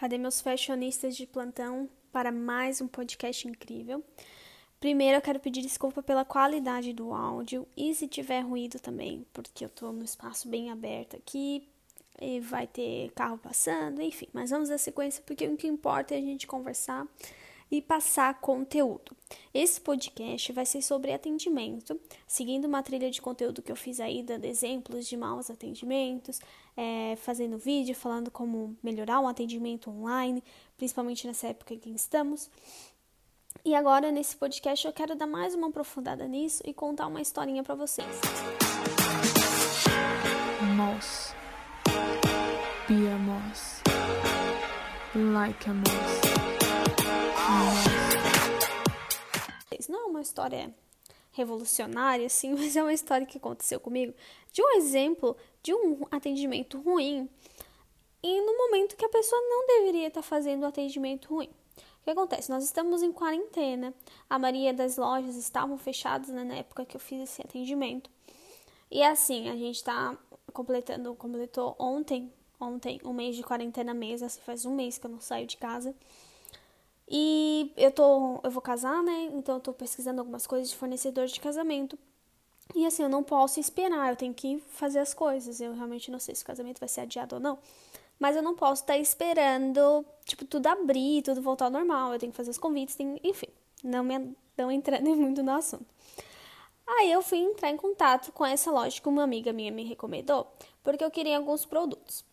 Cadê meus fashionistas de plantão para mais um podcast incrível? Primeiro, eu quero pedir desculpa pela qualidade do áudio e se tiver ruído também, porque eu tô no espaço bem aberto aqui e vai ter carro passando, enfim. Mas vamos à sequência porque o que importa é a gente conversar e passar conteúdo. Esse podcast vai ser sobre atendimento, seguindo uma trilha de conteúdo que eu fiz aí, dando exemplos de maus atendimentos, é, fazendo vídeo falando como melhorar um atendimento online, principalmente nessa época em que estamos. E agora, nesse podcast, eu quero dar mais uma aprofundada nisso e contar uma historinha para vocês. A moss. Like a moss. Não é uma história revolucionária, assim, mas é uma história que aconteceu comigo de um exemplo de um atendimento ruim e no momento que a pessoa não deveria estar fazendo um atendimento ruim. O que acontece? Nós estamos em quarentena, a maioria das lojas estavam fechadas né, na época que eu fiz esse atendimento. E assim, a gente está completando, completou ontem, ontem, um mês de quarentena mesmo, assim, faz um mês que eu não saio de casa. E eu tô, eu vou casar, né? Então eu tô pesquisando algumas coisas de fornecedor de casamento. E assim, eu não posso esperar, eu tenho que fazer as coisas. Eu realmente não sei se o casamento vai ser adiado ou não. Mas eu não posso estar tá esperando, tipo, tudo abrir, tudo voltar ao normal. Eu tenho que fazer os convites, tenho... enfim, não me não entrando muito no assunto. Aí eu fui entrar em contato com essa loja que uma amiga minha me recomendou, porque eu queria alguns produtos.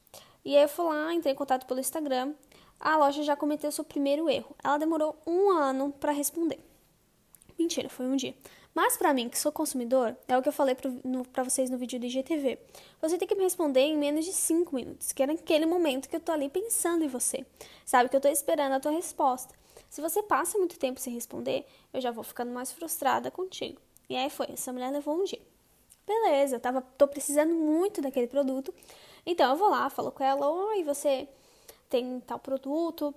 E aí eu fui lá, entrei em contato pelo Instagram. A loja já cometeu seu primeiro erro. Ela demorou um ano para responder. Mentira, foi um dia. Mas para mim, que sou consumidor, é o que eu falei para vocês no vídeo do IGTV. Você tem que me responder em menos de 5 minutos, que é naquele momento que eu tô ali pensando em você. Sabe que eu tô esperando a tua resposta. Se você passa muito tempo sem responder, eu já vou ficando mais frustrada contigo. E aí foi, essa mulher levou um dia. Beleza, tava, tô precisando muito daquele produto. Então eu vou lá, falo com ela, oi, você tem tal produto.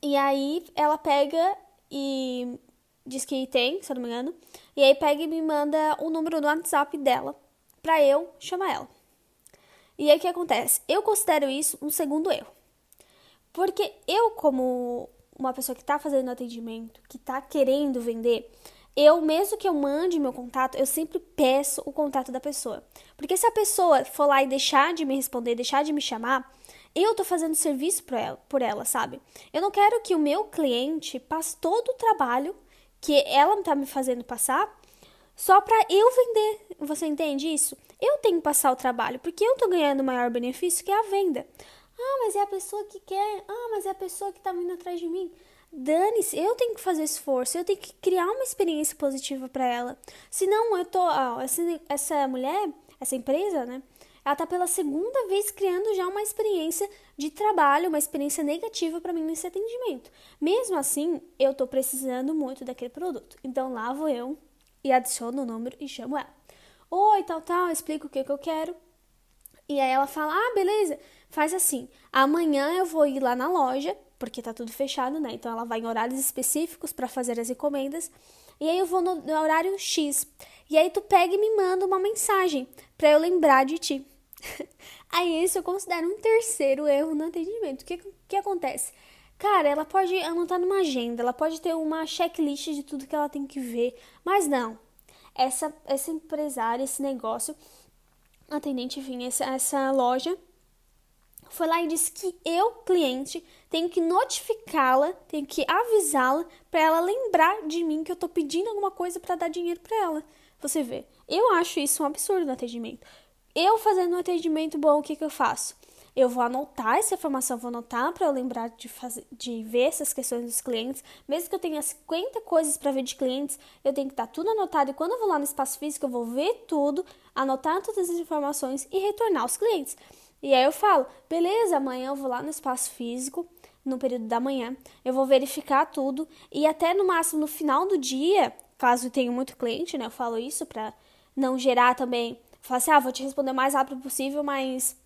E aí ela pega e diz que tem, se eu não me engano. E aí pega e me manda o número do WhatsApp dela pra eu chamar ela. E aí o que acontece? Eu considero isso um segundo erro. Porque eu, como uma pessoa que tá fazendo atendimento, que tá querendo vender, eu, mesmo que eu mande meu contato, eu sempre peço o contato da pessoa. Porque se a pessoa for lá e deixar de me responder, deixar de me chamar, eu tô fazendo serviço por ela, por ela, sabe? Eu não quero que o meu cliente passe todo o trabalho que ela tá me fazendo passar só para eu vender. Você entende isso? Eu tenho que passar o trabalho, porque eu tô ganhando o maior benefício que é a venda. Ah, mas é a pessoa que quer. Ah, mas é a pessoa que tá vindo atrás de mim. Dane-se, eu tenho que fazer esforço, eu tenho que criar uma experiência positiva para ela. Senão eu tô, essa, essa mulher, essa empresa, né? Ela tá pela segunda vez criando já uma experiência de trabalho, uma experiência negativa para mim nesse atendimento. Mesmo assim, eu tô precisando muito daquele produto. Então lá vou eu e adiciono o número e chamo ela. Oi, tal, tal, explico o que, que eu quero. E aí ela fala: "Ah, beleza. Faz assim. Amanhã eu vou ir lá na loja, porque tá tudo fechado, né? Então ela vai em horários específicos para fazer as encomendas. E aí eu vou no, no horário X. E aí tu pega e me manda uma mensagem para eu lembrar de ti. Aí isso eu considero um terceiro erro no atendimento. O que, que acontece? Cara, ela pode anotar numa agenda, ela pode ter uma checklist de tudo que ela tem que ver, mas não. Essa, essa empresária, esse negócio, atendente, enfim, essa, essa loja, foi lá e disse que eu, cliente, tenho que notificá-la, tenho que avisá-la para ela lembrar de mim que eu tô pedindo alguma coisa para dar dinheiro para ela. Você vê, eu acho isso um absurdo no atendimento. Eu fazendo um atendimento bom, o que, que eu faço? Eu vou anotar essa informação, vou anotar para eu lembrar de, fazer, de ver essas questões dos clientes. Mesmo que eu tenha 50 coisas para ver de clientes, eu tenho que estar tá tudo anotado. E quando eu vou lá no espaço físico, eu vou ver tudo, anotar todas as informações e retornar aos clientes. E aí eu falo, beleza, amanhã eu vou lá no espaço físico, no período da manhã, eu vou verificar tudo e até no máximo no final do dia, caso tenha muito cliente, né? Eu falo isso para não gerar também Falar assim, ah, vou te responder o mais rápido possível, mas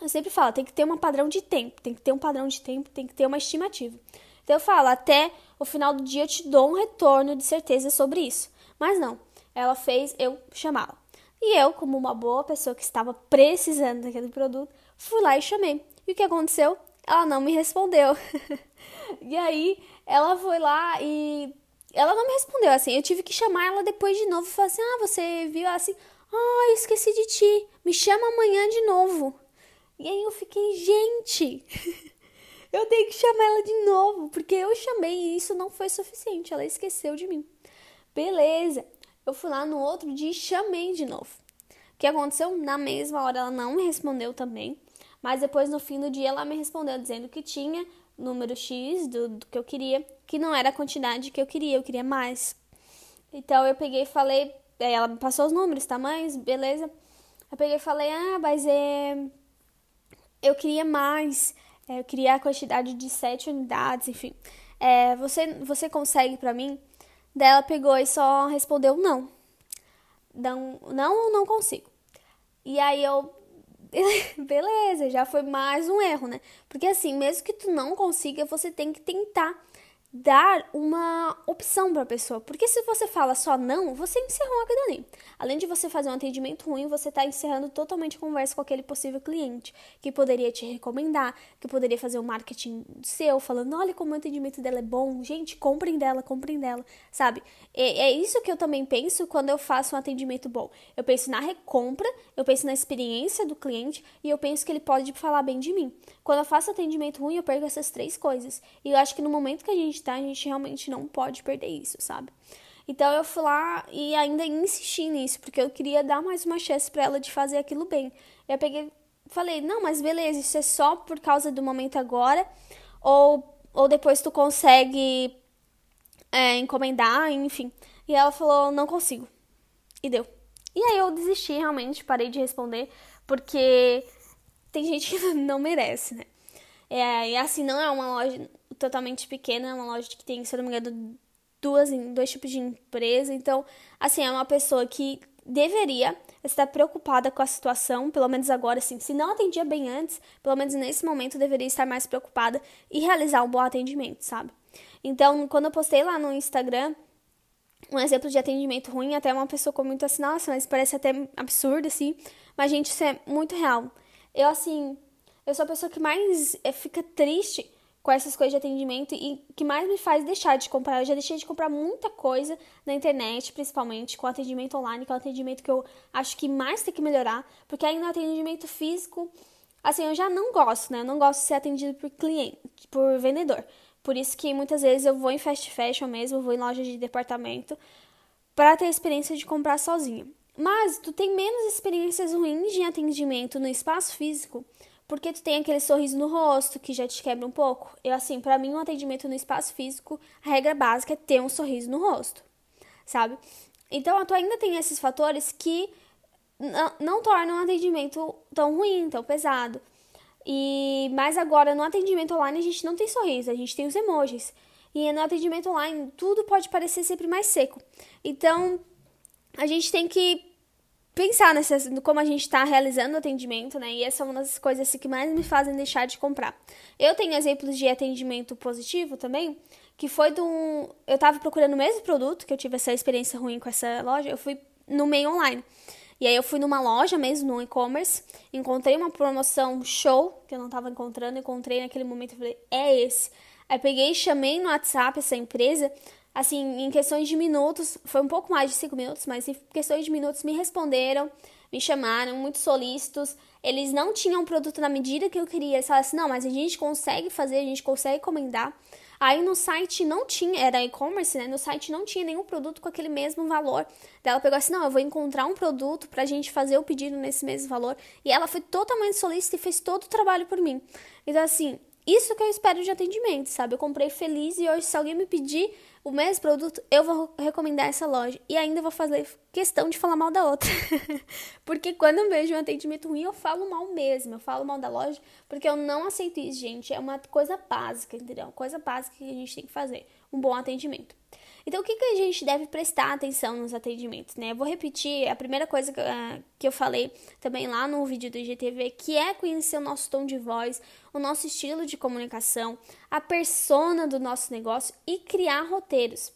eu sempre falo, tem que ter um padrão de tempo, tem que ter um padrão de tempo, tem que ter uma estimativa. Então eu falo, até o final do dia eu te dou um retorno de certeza sobre isso. Mas não, ela fez eu chamá-la. E eu, como uma boa pessoa que estava precisando daquele produto, fui lá e chamei. E o que aconteceu? ela não me respondeu. e aí ela foi lá e ela não me respondeu assim. Eu tive que chamar ela depois de novo e falar assim: "Ah, você viu assim? Ah, esqueci de ti. Me chama amanhã de novo." E aí eu fiquei, gente, eu tenho que chamar ela de novo, porque eu chamei e isso não foi suficiente. Ela esqueceu de mim. Beleza. Eu fui lá no outro dia e chamei de novo. O que aconteceu? Na mesma hora ela não me respondeu também. Mas depois, no fim do dia, ela me respondeu dizendo que tinha número X do, do que eu queria, que não era a quantidade que eu queria, eu queria mais. Então eu peguei e falei, ela me passou os números, tamanhos, beleza. Eu peguei e falei, ah, mas é, eu queria mais, é, eu queria a quantidade de sete unidades, enfim. É, você, você consegue para mim? Daí ela pegou e só respondeu não. Não, não não consigo. E aí eu beleza, já foi mais um erro, né? Porque assim, mesmo que tu não consiga, você tem que tentar dar uma opção para a pessoa. Porque se você fala só não, você encerrou aquilo ali. Além de você fazer um atendimento ruim, você está encerrando totalmente a conversa com aquele possível cliente que poderia te recomendar, que poderia fazer um marketing seu, falando: olha como o atendimento dela é bom, gente, comprem dela, comprem dela, sabe? É, é isso que eu também penso quando eu faço um atendimento bom. Eu penso na recompra, eu penso na experiência do cliente e eu penso que ele pode falar bem de mim. Quando eu faço atendimento ruim, eu perco essas três coisas. E eu acho que no momento que a gente tá, a gente realmente não pode perder isso, sabe? Então eu fui lá e ainda insisti nisso, porque eu queria dar mais uma chance para ela de fazer aquilo bem. Eu peguei, falei: "Não, mas beleza, isso é só por causa do momento agora ou ou depois tu consegue é, encomendar, enfim". E ela falou: "Não consigo". E deu. E aí eu desisti realmente, parei de responder, porque tem gente que não merece, né? É, e assim, não é uma loja totalmente pequena, é uma loja que tem, se não me engano, duas, dois tipos de empresa. Então, assim, é uma pessoa que deveria estar preocupada com a situação, pelo menos agora, assim, se não atendia bem antes, pelo menos nesse momento deveria estar mais preocupada e realizar um bom atendimento, sabe? Então, quando eu postei lá no Instagram um exemplo de atendimento ruim, até uma pessoa comentou assim, nossa, mas parece até absurdo, assim, mas, gente, isso é muito real. Eu, assim, eu sou a pessoa que mais é, fica triste com essas coisas de atendimento e que mais me faz deixar de comprar. Eu já deixei de comprar muita coisa na internet, principalmente com atendimento online, que é o atendimento que eu acho que mais tem que melhorar, porque aí no atendimento físico, assim, eu já não gosto, né? Eu não gosto de ser atendido por cliente, por vendedor. Por isso que muitas vezes eu vou em fast fashion mesmo, vou em loja de departamento para ter a experiência de comprar sozinha. Mas tu tem menos experiências ruins de atendimento no espaço físico porque tu tem aquele sorriso no rosto que já te quebra um pouco. Eu assim, para mim um atendimento no espaço físico, a regra básica é ter um sorriso no rosto, sabe? Então, tu ainda tem esses fatores que não, tornam o atendimento tão ruim, tão pesado. E mas agora no atendimento online a gente não tem sorriso, a gente tem os emojis. E no atendimento online tudo pode parecer sempre mais seco. Então, a gente tem que pensar nessas, como a gente está realizando o atendimento, né? E essa é uma das coisas assim, que mais me fazem deixar de comprar. Eu tenho exemplos de atendimento positivo também, que foi de um. Eu estava procurando o mesmo produto, que eu tive essa experiência ruim com essa loja, eu fui no meio online. E aí eu fui numa loja mesmo, no e-commerce, encontrei uma promoção show, que eu não estava encontrando, encontrei naquele momento e falei, é esse. Aí peguei e chamei no WhatsApp essa empresa, assim, em questões de minutos, foi um pouco mais de cinco minutos, mas em questões de minutos me responderam, me chamaram, muito solícitos. Eles não tinham produto na medida que eu queria. Eles falaram assim: não, mas a gente consegue fazer, a gente consegue encomendar. Aí no site não tinha, era e-commerce, né? No site não tinha nenhum produto com aquele mesmo valor. Daí ela pegou assim: não, eu vou encontrar um produto pra gente fazer o pedido nesse mesmo valor. E ela foi totalmente solícita e fez todo o trabalho por mim. Então, assim, isso que eu espero de atendimento, sabe? Eu comprei feliz e hoje, se alguém me pedir o mesmo produto, eu vou recomendar essa loja. E ainda vou fazer questão de falar mal da outra. porque quando eu vejo um atendimento ruim, eu falo mal mesmo. Eu falo mal da loja, porque eu não aceito isso, gente. É uma coisa básica, entendeu? Coisa básica que a gente tem que fazer. Um bom atendimento. Então, o que, que a gente deve prestar atenção nos atendimentos, né? Eu vou repetir a primeira coisa que, uh, que eu falei também lá no vídeo do IGTV, que é conhecer o nosso tom de voz, o nosso estilo de comunicação, a persona do nosso negócio e criar roteiros.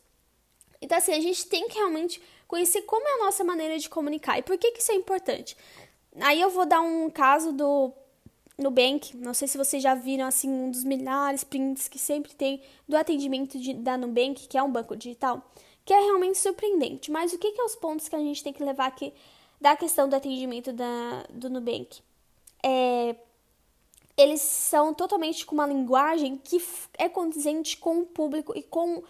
Então, assim, a gente tem que realmente conhecer como é a nossa maneira de comunicar. E por que, que isso é importante? Aí eu vou dar um caso do Nubank, não sei se vocês já viram assim um dos milhares prints que sempre tem do atendimento de, da Nubank, que é um banco digital, que é realmente surpreendente. Mas o que, que é os pontos que a gente tem que levar aqui da questão do atendimento da, do Nubank? É, eles são totalmente com uma linguagem que é condizente com o público e com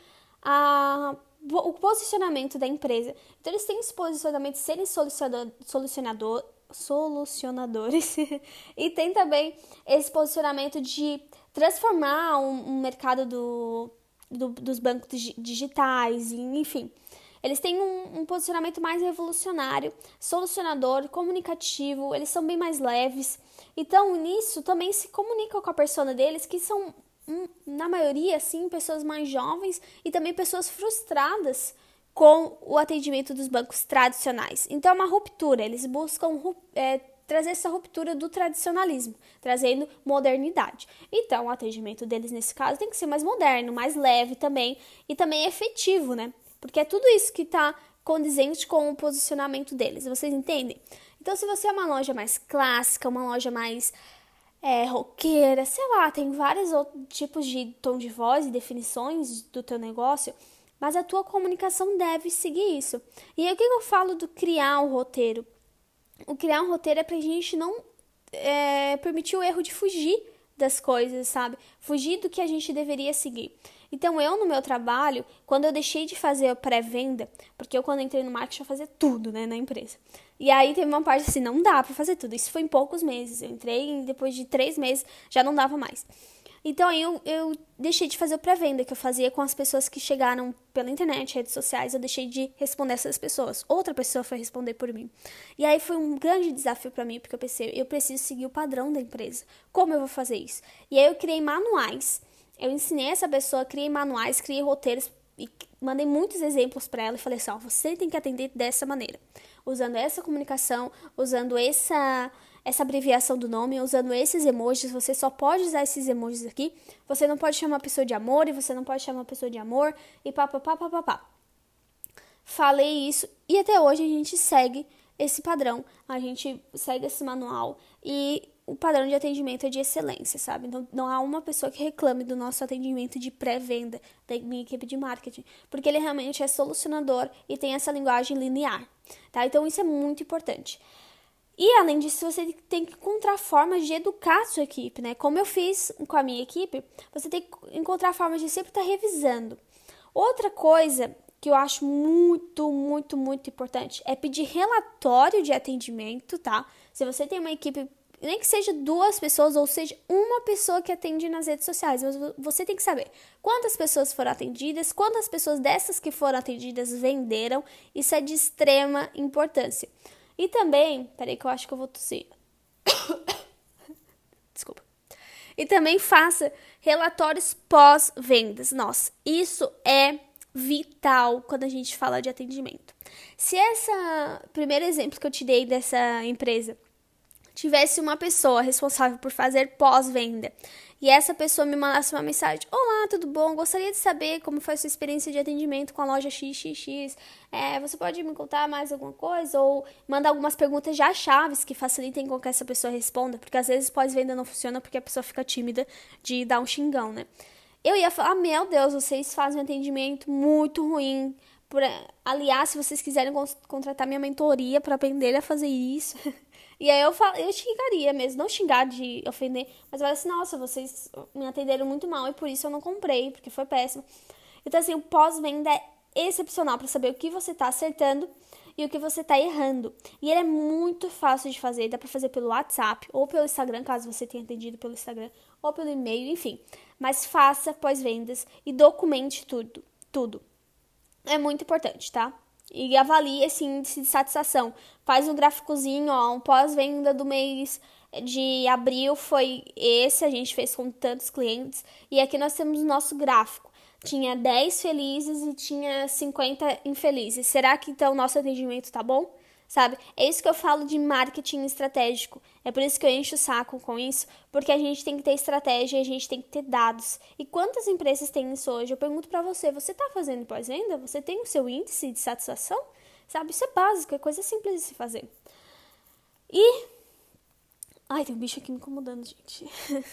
a, o posicionamento da empresa. Então, eles têm esse posicionamento de serem solucionador, solucionador solucionadores e tem também esse posicionamento de transformar um, um mercado do, do, dos bancos digitais, enfim. Eles têm um, um, posicionamento mais revolucionário, solucionador, comunicativo, eles são bem mais leves. Então, nisso também se comunicam com a persona deles, que são, na maioria, sim, pessoas mais jovens e também pessoas frustradas com o atendimento dos bancos tradicionais. Então é uma ruptura, eles buscam é, trazer essa ruptura do tradicionalismo, trazendo modernidade. Então o atendimento deles nesse caso tem que ser mais moderno, mais leve também e também efetivo, né? Porque é tudo isso que está condizente com o posicionamento deles, vocês entendem? Então se você é uma loja mais clássica, uma loja mais é, roqueira, sei lá, tem vários outros tipos de tom de voz e definições do teu negócio, mas a tua comunicação deve seguir isso. E aí o que eu falo do criar um roteiro? O criar um roteiro é pra gente não é, permitir o erro de fugir das coisas, sabe? Fugir do que a gente deveria seguir. Então, eu no meu trabalho, quando eu deixei de fazer a pré-venda, porque eu quando entrei no marketing eu fazia tudo, né, na empresa. E aí teve uma parte assim, não dá para fazer tudo. Isso foi em poucos meses. Eu entrei e depois de três meses já não dava mais. Então aí eu, eu deixei de fazer o pré-venda que eu fazia com as pessoas que chegaram pela internet, redes sociais, eu deixei de responder essas pessoas. Outra pessoa foi responder por mim. E aí foi um grande desafio para mim, porque eu pensei, eu preciso seguir o padrão da empresa. Como eu vou fazer isso? E aí eu criei manuais. Eu ensinei essa pessoa, criei manuais, criei roteiros e mandei muitos exemplos para ela e falei assim: ó, você tem que atender dessa maneira, usando essa comunicação, usando essa essa abreviação do nome usando esses emojis. Você só pode usar esses emojis aqui. Você não pode chamar a pessoa de amor e você não pode chamar a pessoa de amor e pá, pá, pá, pá, pá, pá. Falei isso e até hoje a gente segue esse padrão, a gente segue esse manual e o padrão de atendimento é de excelência, sabe? Então, não há uma pessoa que reclame do nosso atendimento de pré-venda da minha equipe de marketing, porque ele realmente é solucionador e tem essa linguagem linear, tá? Então, isso é muito importante. E além disso, você tem que encontrar formas de educar a sua equipe, né? Como eu fiz com a minha equipe, você tem que encontrar formas de sempre estar revisando. Outra coisa que eu acho muito, muito, muito importante é pedir relatório de atendimento, tá? Se você tem uma equipe, nem que seja duas pessoas ou seja uma pessoa que atende nas redes sociais, você tem que saber quantas pessoas foram atendidas, quantas pessoas dessas que foram atendidas venderam. Isso é de extrema importância. E também, peraí que eu acho que eu vou tossir. Desculpa. E também faça relatórios pós-vendas. Nossa, isso é vital quando a gente fala de atendimento. Se essa primeiro exemplo que eu te dei dessa empresa tivesse uma pessoa responsável por fazer pós-venda e essa pessoa me mandasse uma mensagem: Olá, tudo bom? Gostaria de saber como foi a sua experiência de atendimento com a loja XXX. É, você pode me contar mais alguma coisa? Ou mandar algumas perguntas já chaves que facilitem com que essa pessoa responda, porque às vezes pós-venda não funciona porque a pessoa fica tímida de dar um xingão, né? Eu ia falar: Meu Deus, vocês fazem um atendimento muito ruim. Aliás, se vocês quiserem contratar minha mentoria para aprender a fazer isso, E aí eu, falo, eu xingaria mesmo, não xingar de ofender, mas eu assim, nossa, vocês me atenderam muito mal e por isso eu não comprei, porque foi péssimo. Então, assim, o pós-venda é excepcional para saber o que você está acertando e o que você está errando. E ele é muito fácil de fazer, dá para fazer pelo WhatsApp ou pelo Instagram, caso você tenha atendido pelo Instagram, ou pelo e-mail, enfim. Mas faça pós-vendas e documente tudo, tudo. É muito importante, tá? E avalie esse índice de satisfação. Faz um gráficozinho, ó, um pós-venda do mês de abril foi esse, a gente fez com tantos clientes. E aqui nós temos o nosso gráfico. Tinha 10 felizes e tinha 50 infelizes. Será que então o nosso atendimento tá bom? Sabe? É isso que eu falo de marketing estratégico. É por isso que eu encho o saco com isso, porque a gente tem que ter estratégia, a gente tem que ter dados. E quantas empresas têm isso hoje? Eu pergunto para você, você está fazendo pós-venda? Você tem o seu índice de satisfação? Sabe? Isso é básico, é coisa simples de se fazer. E Ai, tem um bicho aqui me incomodando, gente.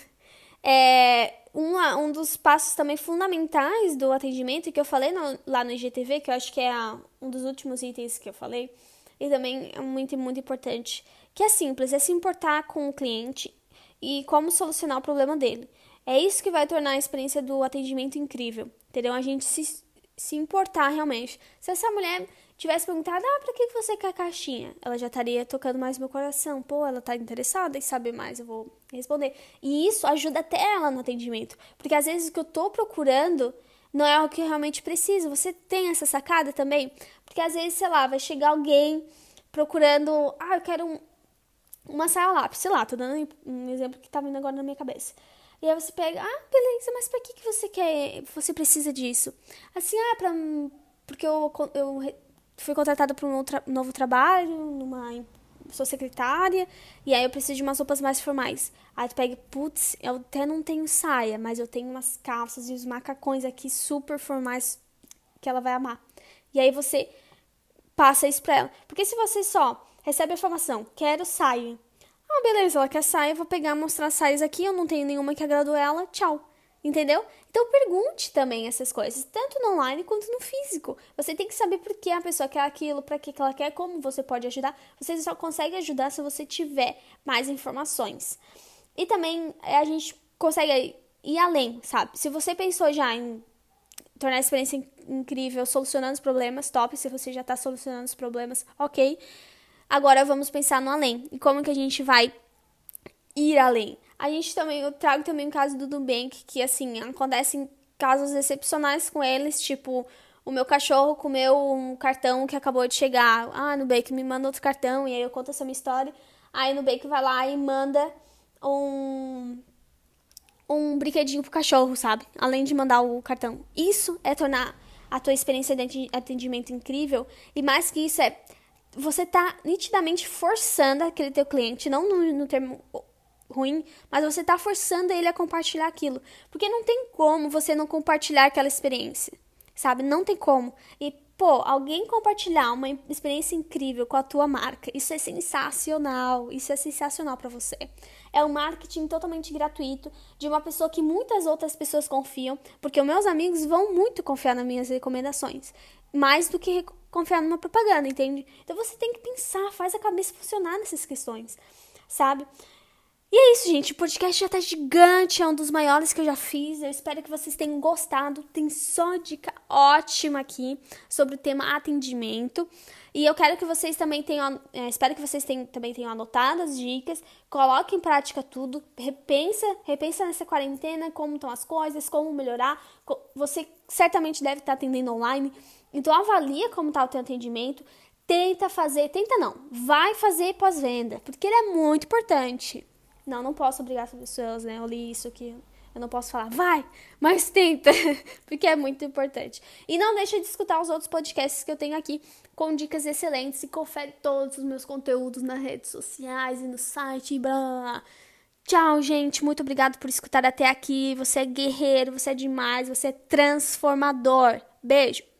é, uma, um dos passos também fundamentais do atendimento que eu falei no, lá no IGTV, que eu acho que é a, um dos últimos itens que eu falei, e também é muito, muito importante, que é simples, é se importar com o cliente e como solucionar o problema dele. É isso que vai tornar a experiência do atendimento incrível, entendeu? A gente se, se importar realmente. Se essa mulher tivesse perguntado, ah, pra que você quer a caixinha? Ela já estaria tocando mais meu coração. Pô, ela tá interessada em saber mais, eu vou responder. E isso ajuda até ela no atendimento. Porque às vezes o que eu tô procurando não é o que realmente preciso. Você tem essa sacada também? Porque às vezes, sei lá, vai chegar alguém procurando, ah, eu quero um, uma saia lápis, sei lá, tô dando um exemplo que tá vindo agora na minha cabeça. E aí você pega, ah, beleza, mas pra que, que você quer, você precisa disso? Assim, ah, pra, porque eu, eu fui contratada para um novo trabalho, numa sou secretária, e aí eu preciso de umas roupas mais formais. Aí tu pega, putz, eu até não tenho saia, mas eu tenho umas calças e os macacões aqui super formais que ela vai amar. E aí você passa isso pra ela. Porque se você só recebe a informação, quero saia. Ah, beleza, ela quer saia, eu vou pegar, mostrar saias aqui, eu não tenho nenhuma que agradou ela, tchau. Entendeu? Então pergunte também essas coisas, tanto no online quanto no físico. Você tem que saber por que a pessoa quer aquilo, para que ela quer, como você pode ajudar. Você só consegue ajudar se você tiver mais informações. E também eh, a gente consegue ir além, sabe? Se você pensou já em tornar a experiência incrível, solucionando os problemas, top. Se você já está solucionando os problemas, ok. Agora vamos pensar no além. E como que a gente vai ir além? A gente também, eu trago também o caso do Nubank, que assim, acontecem casos excepcionais com eles, tipo, o meu cachorro comeu um cartão que acabou de chegar. Ah, Nubank me manda outro cartão, e aí eu conto essa minha história. Aí Nubank vai lá e manda um um brinquedinho pro cachorro, sabe? Além de mandar o cartão. Isso é tornar a tua experiência de atendimento incrível. E mais que isso é você tá nitidamente forçando aquele teu cliente, não no, no termo ruim, mas você está forçando ele a compartilhar aquilo. Porque não tem como você não compartilhar aquela experiência, sabe? Não tem como. E, pô, alguém compartilhar uma experiência incrível com a tua marca, isso é sensacional. Isso é sensacional para você. É um marketing totalmente gratuito de uma pessoa que muitas outras pessoas confiam, porque os meus amigos vão muito confiar nas minhas recomendações, mais do que confiar numa propaganda, entende? Então você tem que pensar, faz a cabeça funcionar nessas questões, sabe? E é isso, gente. O podcast já tá gigante, é um dos maiores que eu já fiz. Eu espero que vocês tenham gostado. Tem só dica ótima aqui sobre o tema atendimento. E eu quero que vocês também tenham, é, espero que vocês tenham, também tenham anotado as dicas, coloquem em prática tudo, repensa, repensa nessa quarentena, como estão as coisas, como melhorar. Você certamente deve estar atendendo online, então avalia como está o teu atendimento, tenta fazer, tenta não, vai fazer pós-venda, porque ele é muito importante. Não, não posso obrigar as pessoas, né? Eu li isso aqui. Eu não posso falar, vai, mas tenta, porque é muito importante. E não deixa de escutar os outros podcasts que eu tenho aqui com dicas excelentes e confere todos os meus conteúdos nas redes sociais e no site e blá. Tchau, gente. Muito obrigado por escutar até aqui. Você é guerreiro, você é demais, você é transformador. Beijo.